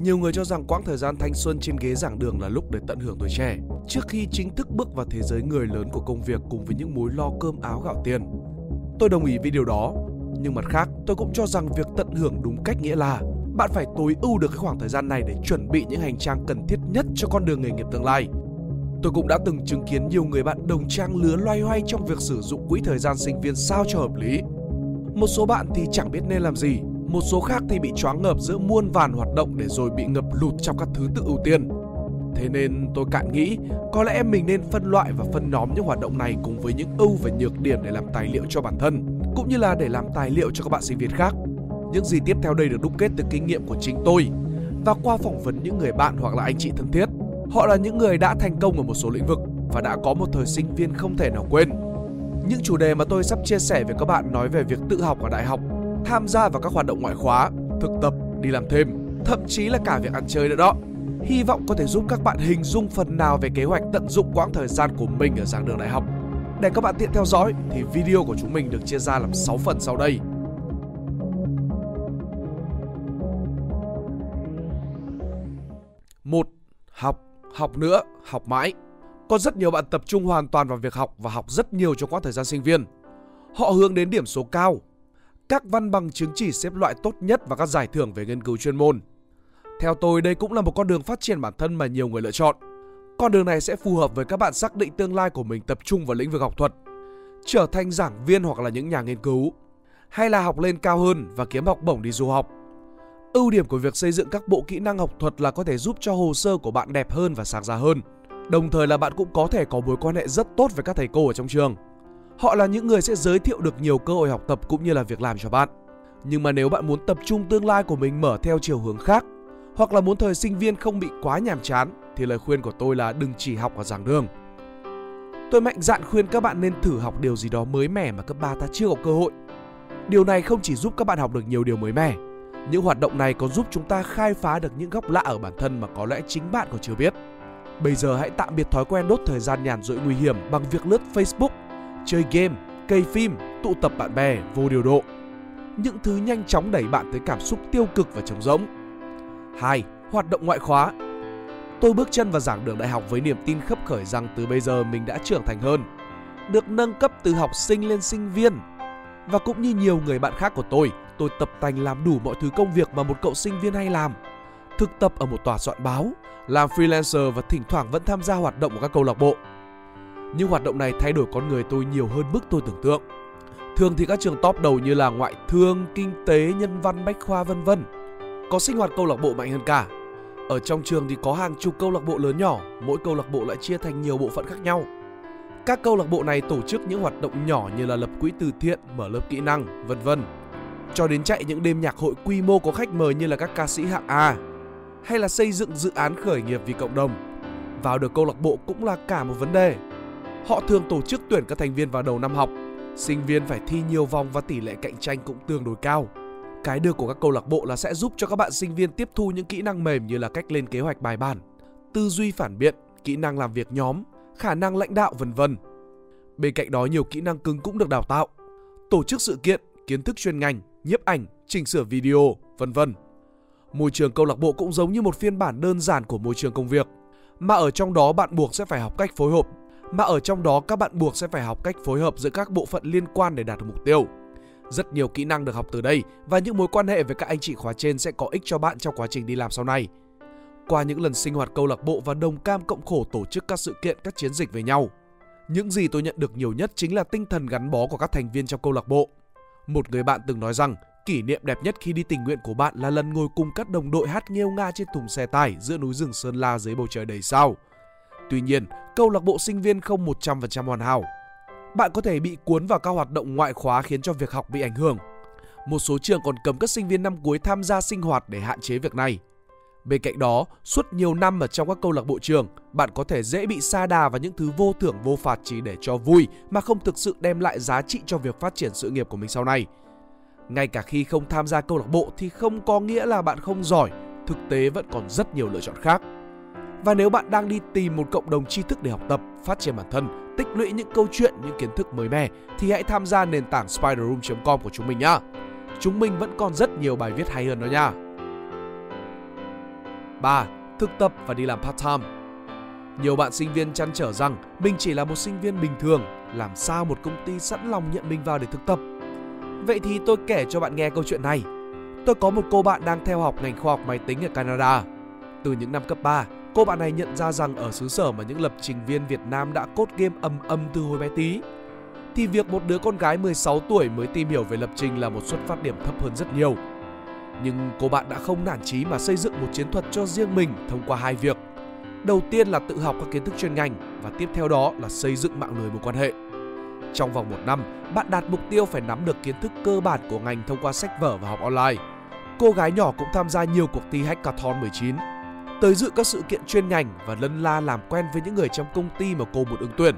Nhiều người cho rằng quãng thời gian thanh xuân trên ghế giảng đường là lúc để tận hưởng tuổi trẻ, trước khi chính thức bước vào thế giới người lớn của công việc cùng với những mối lo cơm áo gạo tiền. Tôi đồng ý với điều đó, nhưng mặt khác tôi cũng cho rằng việc tận hưởng đúng cách nghĩa là bạn phải tối ưu được cái khoảng thời gian này để chuẩn bị những hành trang cần thiết nhất cho con đường nghề nghiệp tương lai. Tôi cũng đã từng chứng kiến nhiều người bạn đồng trang lứa loay hoay trong việc sử dụng quỹ thời gian sinh viên sao cho hợp lý. Một số bạn thì chẳng biết nên làm gì, một số khác thì bị choáng ngợp giữa muôn vàn hoạt động để rồi bị ngập lụt trong các thứ tự ưu tiên. Thế nên tôi cạn nghĩ có lẽ mình nên phân loại và phân nhóm những hoạt động này cùng với những ưu và nhược điểm để làm tài liệu cho bản thân, cũng như là để làm tài liệu cho các bạn sinh viên khác. Những gì tiếp theo đây được đúc kết từ kinh nghiệm của chính tôi và qua phỏng vấn những người bạn hoặc là anh chị thân thiết. Họ là những người đã thành công ở một số lĩnh vực và đã có một thời sinh viên không thể nào quên. Những chủ đề mà tôi sắp chia sẻ với các bạn nói về việc tự học ở đại học, tham gia vào các hoạt động ngoại khóa, thực tập, đi làm thêm, thậm chí là cả việc ăn chơi nữa đó. Hy vọng có thể giúp các bạn hình dung phần nào về kế hoạch tận dụng quãng thời gian của mình ở giảng đường đại học. Để các bạn tiện theo dõi thì video của chúng mình được chia ra làm 6 phần sau đây. Một, Học, học nữa, học mãi. Có rất nhiều bạn tập trung hoàn toàn vào việc học và học rất nhiều trong quãng thời gian sinh viên. Họ hướng đến điểm số cao, các văn bằng chứng chỉ xếp loại tốt nhất và các giải thưởng về nghiên cứu chuyên môn. Theo tôi, đây cũng là một con đường phát triển bản thân mà nhiều người lựa chọn. Con đường này sẽ phù hợp với các bạn xác định tương lai của mình tập trung vào lĩnh vực học thuật, trở thành giảng viên hoặc là những nhà nghiên cứu, hay là học lên cao hơn và kiếm học bổng đi du học. Ưu điểm của việc xây dựng các bộ kỹ năng học thuật là có thể giúp cho hồ sơ của bạn đẹp hơn và sáng giá hơn. Đồng thời là bạn cũng có thể có mối quan hệ rất tốt với các thầy cô ở trong trường. Họ là những người sẽ giới thiệu được nhiều cơ hội học tập cũng như là việc làm cho bạn. Nhưng mà nếu bạn muốn tập trung tương lai của mình mở theo chiều hướng khác hoặc là muốn thời sinh viên không bị quá nhàm chán thì lời khuyên của tôi là đừng chỉ học ở giảng đường. Tôi mạnh dạn khuyên các bạn nên thử học điều gì đó mới mẻ mà cấp 3 ta chưa có cơ hội. Điều này không chỉ giúp các bạn học được nhiều điều mới mẻ những hoạt động này còn giúp chúng ta khai phá được những góc lạ ở bản thân mà có lẽ chính bạn còn chưa biết. Bây giờ hãy tạm biệt thói quen đốt thời gian nhàn rỗi nguy hiểm bằng việc lướt Facebook, chơi game, cây phim, tụ tập bạn bè vô điều độ. Những thứ nhanh chóng đẩy bạn tới cảm xúc tiêu cực và trống rỗng. 2. Hoạt động ngoại khóa Tôi bước chân vào giảng đường đại học với niềm tin khấp khởi rằng từ bây giờ mình đã trưởng thành hơn, được nâng cấp từ học sinh lên sinh viên. Và cũng như nhiều người bạn khác của tôi, tôi tập tành làm đủ mọi thứ công việc mà một cậu sinh viên hay làm. Thực tập ở một tòa soạn báo, làm freelancer và thỉnh thoảng vẫn tham gia hoạt động của các câu lạc bộ. Nhưng hoạt động này thay đổi con người tôi nhiều hơn mức tôi tưởng tượng. Thường thì các trường top đầu như là ngoại thương, kinh tế, nhân văn, bách khoa vân vân có sinh hoạt câu lạc bộ mạnh hơn cả. Ở trong trường thì có hàng chục câu lạc bộ lớn nhỏ, mỗi câu lạc bộ lại chia thành nhiều bộ phận khác nhau. Các câu lạc bộ này tổ chức những hoạt động nhỏ như là lập quỹ từ thiện, mở lớp kỹ năng, vân vân cho đến chạy những đêm nhạc hội quy mô có khách mời như là các ca sĩ hạng A hay là xây dựng dự án khởi nghiệp vì cộng đồng. Vào được câu lạc bộ cũng là cả một vấn đề. Họ thường tổ chức tuyển các thành viên vào đầu năm học. Sinh viên phải thi nhiều vòng và tỷ lệ cạnh tranh cũng tương đối cao. Cái được của các câu lạc bộ là sẽ giúp cho các bạn sinh viên tiếp thu những kỹ năng mềm như là cách lên kế hoạch bài bản, tư duy phản biện, kỹ năng làm việc nhóm, khả năng lãnh đạo vân vân. Bên cạnh đó nhiều kỹ năng cứng cũng được đào tạo. Tổ chức sự kiện, kiến thức chuyên ngành, nhiếp ảnh, chỉnh sửa video, vân vân. Môi trường câu lạc bộ cũng giống như một phiên bản đơn giản của môi trường công việc, mà ở trong đó bạn buộc sẽ phải học cách phối hợp, mà ở trong đó các bạn buộc sẽ phải học cách phối hợp giữa các bộ phận liên quan để đạt được mục tiêu. Rất nhiều kỹ năng được học từ đây và những mối quan hệ với các anh chị khóa trên sẽ có ích cho bạn trong quá trình đi làm sau này. Qua những lần sinh hoạt câu lạc bộ và đồng cam cộng khổ tổ chức các sự kiện, các chiến dịch với nhau, những gì tôi nhận được nhiều nhất chính là tinh thần gắn bó của các thành viên trong câu lạc bộ. Một người bạn từng nói rằng kỷ niệm đẹp nhất khi đi tình nguyện của bạn là lần ngồi cùng các đồng đội hát nghêu nga trên thùng xe tải giữa núi rừng Sơn La dưới bầu trời đầy sao. Tuy nhiên, câu lạc bộ sinh viên không 100% hoàn hảo. Bạn có thể bị cuốn vào các hoạt động ngoại khóa khiến cho việc học bị ảnh hưởng. Một số trường còn cấm các sinh viên năm cuối tham gia sinh hoạt để hạn chế việc này. Bên cạnh đó, suốt nhiều năm ở trong các câu lạc bộ trường, bạn có thể dễ bị sa đà vào những thứ vô thưởng vô phạt chỉ để cho vui mà không thực sự đem lại giá trị cho việc phát triển sự nghiệp của mình sau này. Ngay cả khi không tham gia câu lạc bộ thì không có nghĩa là bạn không giỏi, thực tế vẫn còn rất nhiều lựa chọn khác. Và nếu bạn đang đi tìm một cộng đồng tri thức để học tập, phát triển bản thân, tích lũy những câu chuyện, những kiến thức mới mẻ thì hãy tham gia nền tảng spiderroom.com của chúng mình nhá. Chúng mình vẫn còn rất nhiều bài viết hay hơn đó nha. 3. Thực tập và đi làm part-time. Nhiều bạn sinh viên chăn trở rằng mình chỉ là một sinh viên bình thường, làm sao một công ty sẵn lòng nhận mình vào để thực tập. Vậy thì tôi kể cho bạn nghe câu chuyện này. Tôi có một cô bạn đang theo học ngành khoa học máy tính ở Canada. Từ những năm cấp 3, cô bạn này nhận ra rằng ở xứ sở mà những lập trình viên Việt Nam đã cốt game âm âm từ hồi bé tí, thì việc một đứa con gái 16 tuổi mới tìm hiểu về lập trình là một xuất phát điểm thấp hơn rất nhiều. Nhưng cô bạn đã không nản chí mà xây dựng một chiến thuật cho riêng mình thông qua hai việc. Đầu tiên là tự học các kiến thức chuyên ngành và tiếp theo đó là xây dựng mạng lưới mối quan hệ. Trong vòng một năm, bạn đạt mục tiêu phải nắm được kiến thức cơ bản của ngành thông qua sách vở và học online. Cô gái nhỏ cũng tham gia nhiều cuộc thi Hackathon 19, tới dự các sự kiện chuyên ngành và lân la làm quen với những người trong công ty mà cô muốn ứng tuyển.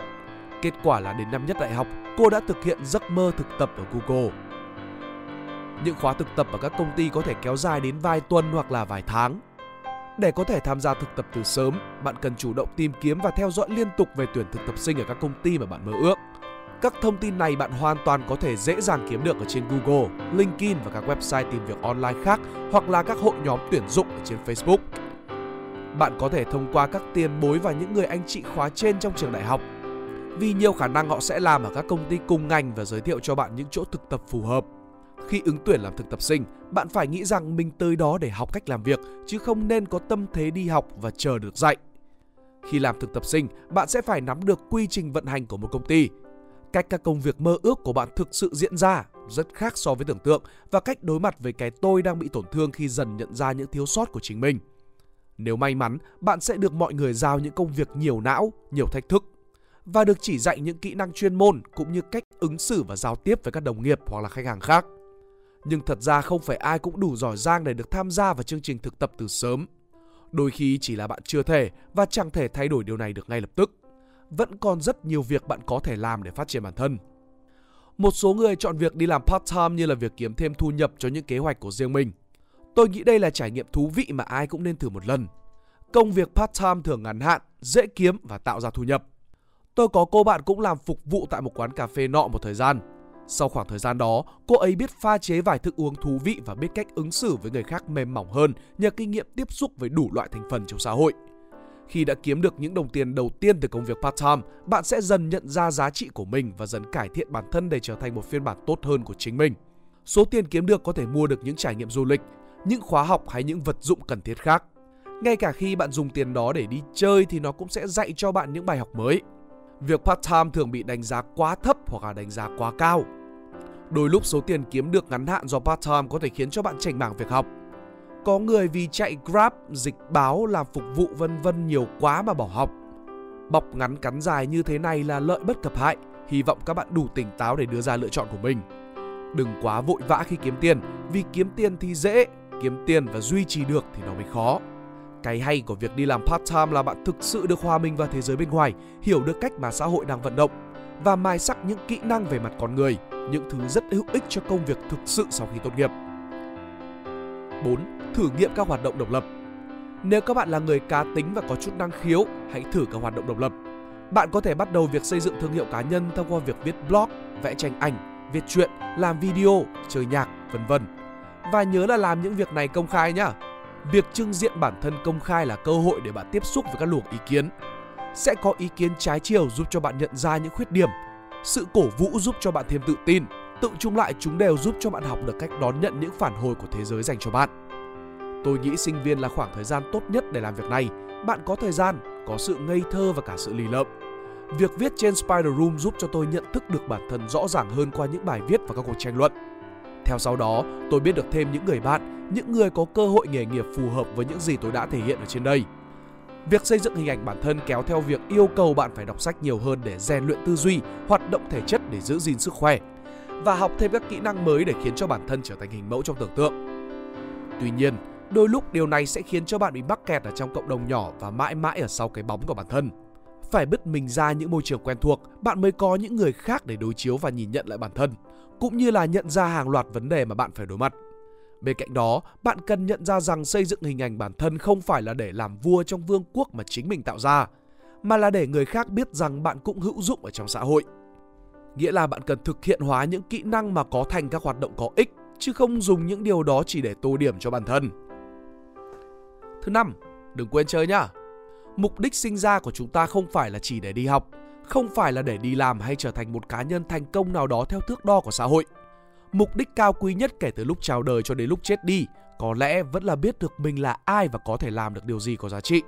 Kết quả là đến năm nhất đại học, cô đã thực hiện giấc mơ thực tập ở Google. Những khóa thực tập ở các công ty có thể kéo dài đến vài tuần hoặc là vài tháng. Để có thể tham gia thực tập từ sớm, bạn cần chủ động tìm kiếm và theo dõi liên tục về tuyển thực tập sinh ở các công ty mà bạn mơ ước. Các thông tin này bạn hoàn toàn có thể dễ dàng kiếm được ở trên Google, LinkedIn và các website tìm việc online khác hoặc là các hội nhóm tuyển dụng ở trên Facebook. Bạn có thể thông qua các tiền bối và những người anh chị khóa trên trong trường đại học. Vì nhiều khả năng họ sẽ làm ở các công ty cùng ngành và giới thiệu cho bạn những chỗ thực tập phù hợp. Khi ứng tuyển làm thực tập sinh, bạn phải nghĩ rằng mình tới đó để học cách làm việc chứ không nên có tâm thế đi học và chờ được dạy. Khi làm thực tập sinh, bạn sẽ phải nắm được quy trình vận hành của một công ty. Cách các công việc mơ ước của bạn thực sự diễn ra rất khác so với tưởng tượng và cách đối mặt với cái tôi đang bị tổn thương khi dần nhận ra những thiếu sót của chính mình. Nếu may mắn, bạn sẽ được mọi người giao những công việc nhiều não, nhiều thách thức và được chỉ dạy những kỹ năng chuyên môn cũng như cách ứng xử và giao tiếp với các đồng nghiệp hoặc là khách hàng khác. Nhưng thật ra không phải ai cũng đủ giỏi giang để được tham gia vào chương trình thực tập từ sớm. Đôi khi chỉ là bạn chưa thể và chẳng thể thay đổi điều này được ngay lập tức. Vẫn còn rất nhiều việc bạn có thể làm để phát triển bản thân. Một số người chọn việc đi làm part-time như là việc kiếm thêm thu nhập cho những kế hoạch của riêng mình. Tôi nghĩ đây là trải nghiệm thú vị mà ai cũng nên thử một lần. Công việc part-time thường ngắn hạn, dễ kiếm và tạo ra thu nhập. Tôi có cô bạn cũng làm phục vụ tại một quán cà phê nọ một thời gian sau khoảng thời gian đó, cô ấy biết pha chế vài thức uống thú vị và biết cách ứng xử với người khác mềm mỏng hơn nhờ kinh nghiệm tiếp xúc với đủ loại thành phần trong xã hội. Khi đã kiếm được những đồng tiền đầu tiên từ công việc part-time, bạn sẽ dần nhận ra giá trị của mình và dần cải thiện bản thân để trở thành một phiên bản tốt hơn của chính mình. Số tiền kiếm được có thể mua được những trải nghiệm du lịch, những khóa học hay những vật dụng cần thiết khác. Ngay cả khi bạn dùng tiền đó để đi chơi thì nó cũng sẽ dạy cho bạn những bài học mới. Việc part-time thường bị đánh giá quá thấp hoặc là đánh giá quá cao. Đôi lúc số tiền kiếm được ngắn hạn do part-time có thể khiến cho bạn chảnh mảng việc học. Có người vì chạy Grab, dịch báo, làm phục vụ vân vân nhiều quá mà bỏ học. Bọc ngắn cắn dài như thế này là lợi bất cập hại. Hy vọng các bạn đủ tỉnh táo để đưa ra lựa chọn của mình. Đừng quá vội vã khi kiếm tiền, vì kiếm tiền thì dễ, kiếm tiền và duy trì được thì nó mới khó. Cái hay của việc đi làm part-time là bạn thực sự được hòa mình vào thế giới bên ngoài, hiểu được cách mà xã hội đang vận động và mai sắc những kỹ năng về mặt con người, những thứ rất hữu ích cho công việc thực sự sau khi tốt nghiệp. 4. Thử nghiệm các hoạt động độc lập. Nếu các bạn là người cá tính và có chút năng khiếu, hãy thử các hoạt động độc lập. Bạn có thể bắt đầu việc xây dựng thương hiệu cá nhân thông qua việc viết blog, vẽ tranh ảnh, viết truyện, làm video, chơi nhạc, vân vân. Và nhớ là làm những việc này công khai nhá. Việc trưng diện bản thân công khai là cơ hội để bạn tiếp xúc với các luồng ý kiến. Sẽ có ý kiến trái chiều giúp cho bạn nhận ra những khuyết điểm sự cổ vũ giúp cho bạn thêm tự tin, tự chung lại chúng đều giúp cho bạn học được cách đón nhận những phản hồi của thế giới dành cho bạn. Tôi nghĩ sinh viên là khoảng thời gian tốt nhất để làm việc này. Bạn có thời gian, có sự ngây thơ và cả sự lì lợm. Việc viết trên Spider Room giúp cho tôi nhận thức được bản thân rõ ràng hơn qua những bài viết và các cuộc tranh luận. Theo sau đó, tôi biết được thêm những người bạn, những người có cơ hội nghề nghiệp phù hợp với những gì tôi đã thể hiện ở trên đây – Việc xây dựng hình ảnh bản thân kéo theo việc yêu cầu bạn phải đọc sách nhiều hơn để rèn luyện tư duy, hoạt động thể chất để giữ gìn sức khỏe và học thêm các kỹ năng mới để khiến cho bản thân trở thành hình mẫu trong tưởng tượng. Tuy nhiên, đôi lúc điều này sẽ khiến cho bạn bị mắc kẹt ở trong cộng đồng nhỏ và mãi mãi ở sau cái bóng của bản thân. Phải bứt mình ra những môi trường quen thuộc, bạn mới có những người khác để đối chiếu và nhìn nhận lại bản thân, cũng như là nhận ra hàng loạt vấn đề mà bạn phải đối mặt. Bên cạnh đó, bạn cần nhận ra rằng xây dựng hình ảnh bản thân không phải là để làm vua trong vương quốc mà chính mình tạo ra, mà là để người khác biết rằng bạn cũng hữu dụng ở trong xã hội. Nghĩa là bạn cần thực hiện hóa những kỹ năng mà có thành các hoạt động có ích, chứ không dùng những điều đó chỉ để tô điểm cho bản thân. Thứ năm, đừng quên chơi nhá. Mục đích sinh ra của chúng ta không phải là chỉ để đi học, không phải là để đi làm hay trở thành một cá nhân thành công nào đó theo thước đo của xã hội. Mục đích cao quý nhất kể từ lúc chào đời cho đến lúc chết đi có lẽ vẫn là biết được mình là ai và có thể làm được điều gì có giá trị.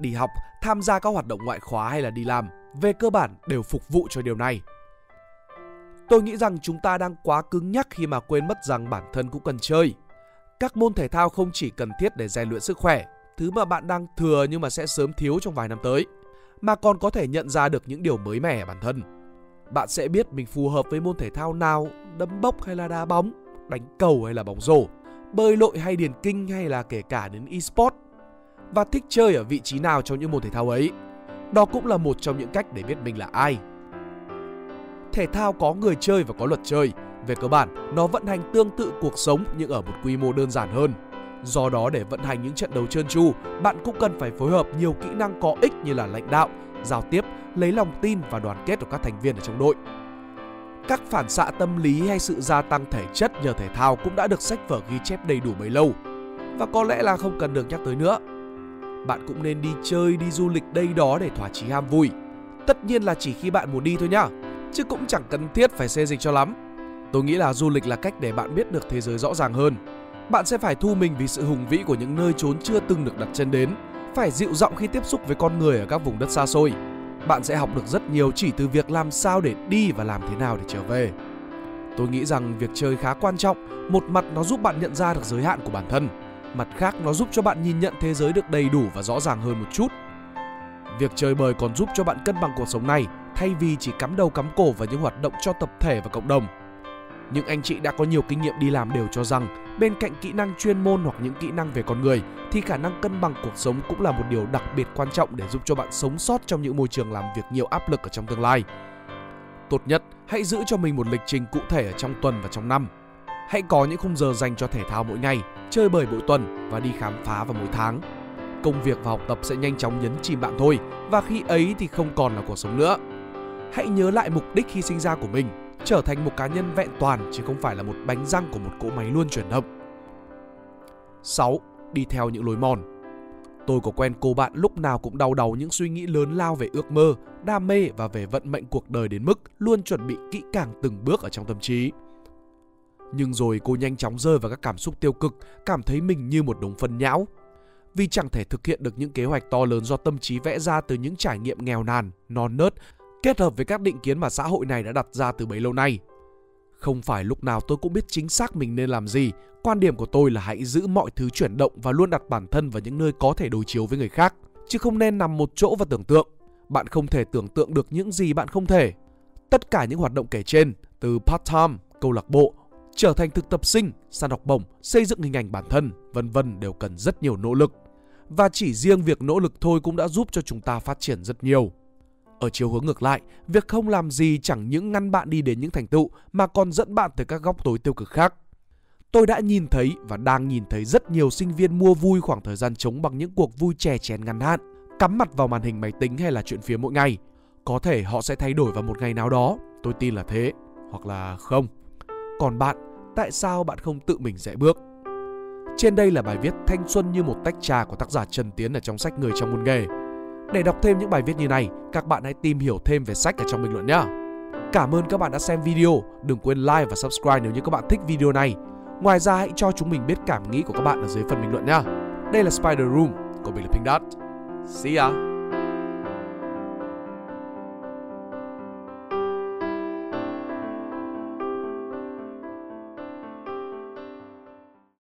Đi học, tham gia các hoạt động ngoại khóa hay là đi làm, về cơ bản đều phục vụ cho điều này. Tôi nghĩ rằng chúng ta đang quá cứng nhắc khi mà quên mất rằng bản thân cũng cần chơi. Các môn thể thao không chỉ cần thiết để rèn luyện sức khỏe, thứ mà bạn đang thừa nhưng mà sẽ sớm thiếu trong vài năm tới, mà còn có thể nhận ra được những điều mới mẻ ở bản thân. Bạn sẽ biết mình phù hợp với môn thể thao nào, đấm bốc hay là đá bóng, đánh cầu hay là bóng rổ, bơi lội hay điền kinh hay là kể cả đến e-sport và thích chơi ở vị trí nào trong những môn thể thao ấy. Đó cũng là một trong những cách để biết mình là ai. Thể thao có người chơi và có luật chơi. Về cơ bản, nó vận hành tương tự cuộc sống nhưng ở một quy mô đơn giản hơn. Do đó để vận hành những trận đấu trơn tru, bạn cũng cần phải phối hợp nhiều kỹ năng có ích như là lãnh đạo, giao tiếp, lấy lòng tin và đoàn kết của các thành viên ở trong đội. Các phản xạ tâm lý hay sự gia tăng thể chất nhờ thể thao cũng đã được sách vở ghi chép đầy đủ bấy lâu và có lẽ là không cần được nhắc tới nữa. Bạn cũng nên đi chơi, đi du lịch đây đó để thỏa chí ham vui. Tất nhiên là chỉ khi bạn muốn đi thôi nhá, chứ cũng chẳng cần thiết phải xê dịch cho lắm. Tôi nghĩ là du lịch là cách để bạn biết được thế giới rõ ràng hơn. Bạn sẽ phải thu mình vì sự hùng vĩ của những nơi trốn chưa từng được đặt chân đến, phải dịu giọng khi tiếp xúc với con người ở các vùng đất xa xôi bạn sẽ học được rất nhiều chỉ từ việc làm sao để đi và làm thế nào để trở về. Tôi nghĩ rằng việc chơi khá quan trọng, một mặt nó giúp bạn nhận ra được giới hạn của bản thân, mặt khác nó giúp cho bạn nhìn nhận thế giới được đầy đủ và rõ ràng hơn một chút. Việc chơi bời còn giúp cho bạn cân bằng cuộc sống này thay vì chỉ cắm đầu cắm cổ vào những hoạt động cho tập thể và cộng đồng. Những anh chị đã có nhiều kinh nghiệm đi làm đều cho rằng bên cạnh kỹ năng chuyên môn hoặc những kỹ năng về con người thì khả năng cân bằng cuộc sống cũng là một điều đặc biệt quan trọng để giúp cho bạn sống sót trong những môi trường làm việc nhiều áp lực ở trong tương lai. Tốt nhất, hãy giữ cho mình một lịch trình cụ thể ở trong tuần và trong năm. Hãy có những khung giờ dành cho thể thao mỗi ngày, chơi bời mỗi tuần và đi khám phá vào mỗi tháng. Công việc và học tập sẽ nhanh chóng nhấn chìm bạn thôi và khi ấy thì không còn là cuộc sống nữa. Hãy nhớ lại mục đích khi sinh ra của mình trở thành một cá nhân vẹn toàn chứ không phải là một bánh răng của một cỗ máy luôn chuyển động. 6. Đi theo những lối mòn Tôi có quen cô bạn lúc nào cũng đau đầu những suy nghĩ lớn lao về ước mơ, đam mê và về vận mệnh cuộc đời đến mức luôn chuẩn bị kỹ càng từng bước ở trong tâm trí. Nhưng rồi cô nhanh chóng rơi vào các cảm xúc tiêu cực, cảm thấy mình như một đống phân nhão. Vì chẳng thể thực hiện được những kế hoạch to lớn do tâm trí vẽ ra từ những trải nghiệm nghèo nàn, non nớt kết hợp với các định kiến mà xã hội này đã đặt ra từ bấy lâu nay. Không phải lúc nào tôi cũng biết chính xác mình nên làm gì, quan điểm của tôi là hãy giữ mọi thứ chuyển động và luôn đặt bản thân vào những nơi có thể đối chiếu với người khác, chứ không nên nằm một chỗ và tưởng tượng. Bạn không thể tưởng tượng được những gì bạn không thể. Tất cả những hoạt động kể trên, từ part-time, câu lạc bộ, trở thành thực tập sinh, săn học bổng, xây dựng hình ảnh bản thân, vân vân đều cần rất nhiều nỗ lực. Và chỉ riêng việc nỗ lực thôi cũng đã giúp cho chúng ta phát triển rất nhiều. Ở chiều hướng ngược lại, việc không làm gì chẳng những ngăn bạn đi đến những thành tựu mà còn dẫn bạn tới các góc tối tiêu cực khác. Tôi đã nhìn thấy và đang nhìn thấy rất nhiều sinh viên mua vui khoảng thời gian trống bằng những cuộc vui chè chén ngắn hạn, cắm mặt vào màn hình máy tính hay là chuyện phía mỗi ngày. Có thể họ sẽ thay đổi vào một ngày nào đó, tôi tin là thế, hoặc là không. Còn bạn, tại sao bạn không tự mình rẽ bước? Trên đây là bài viết Thanh xuân như một tách trà của tác giả Trần Tiến ở trong sách Người trong môn nghề. Để đọc thêm những bài viết như này, các bạn hãy tìm hiểu thêm về sách ở trong bình luận nhé. Cảm ơn các bạn đã xem video, đừng quên like và subscribe nếu như các bạn thích video này. Ngoài ra hãy cho chúng mình biết cảm nghĩ của các bạn ở dưới phần bình luận nhé. Đây là Spider Room, của mình là Pink Dot. See ya!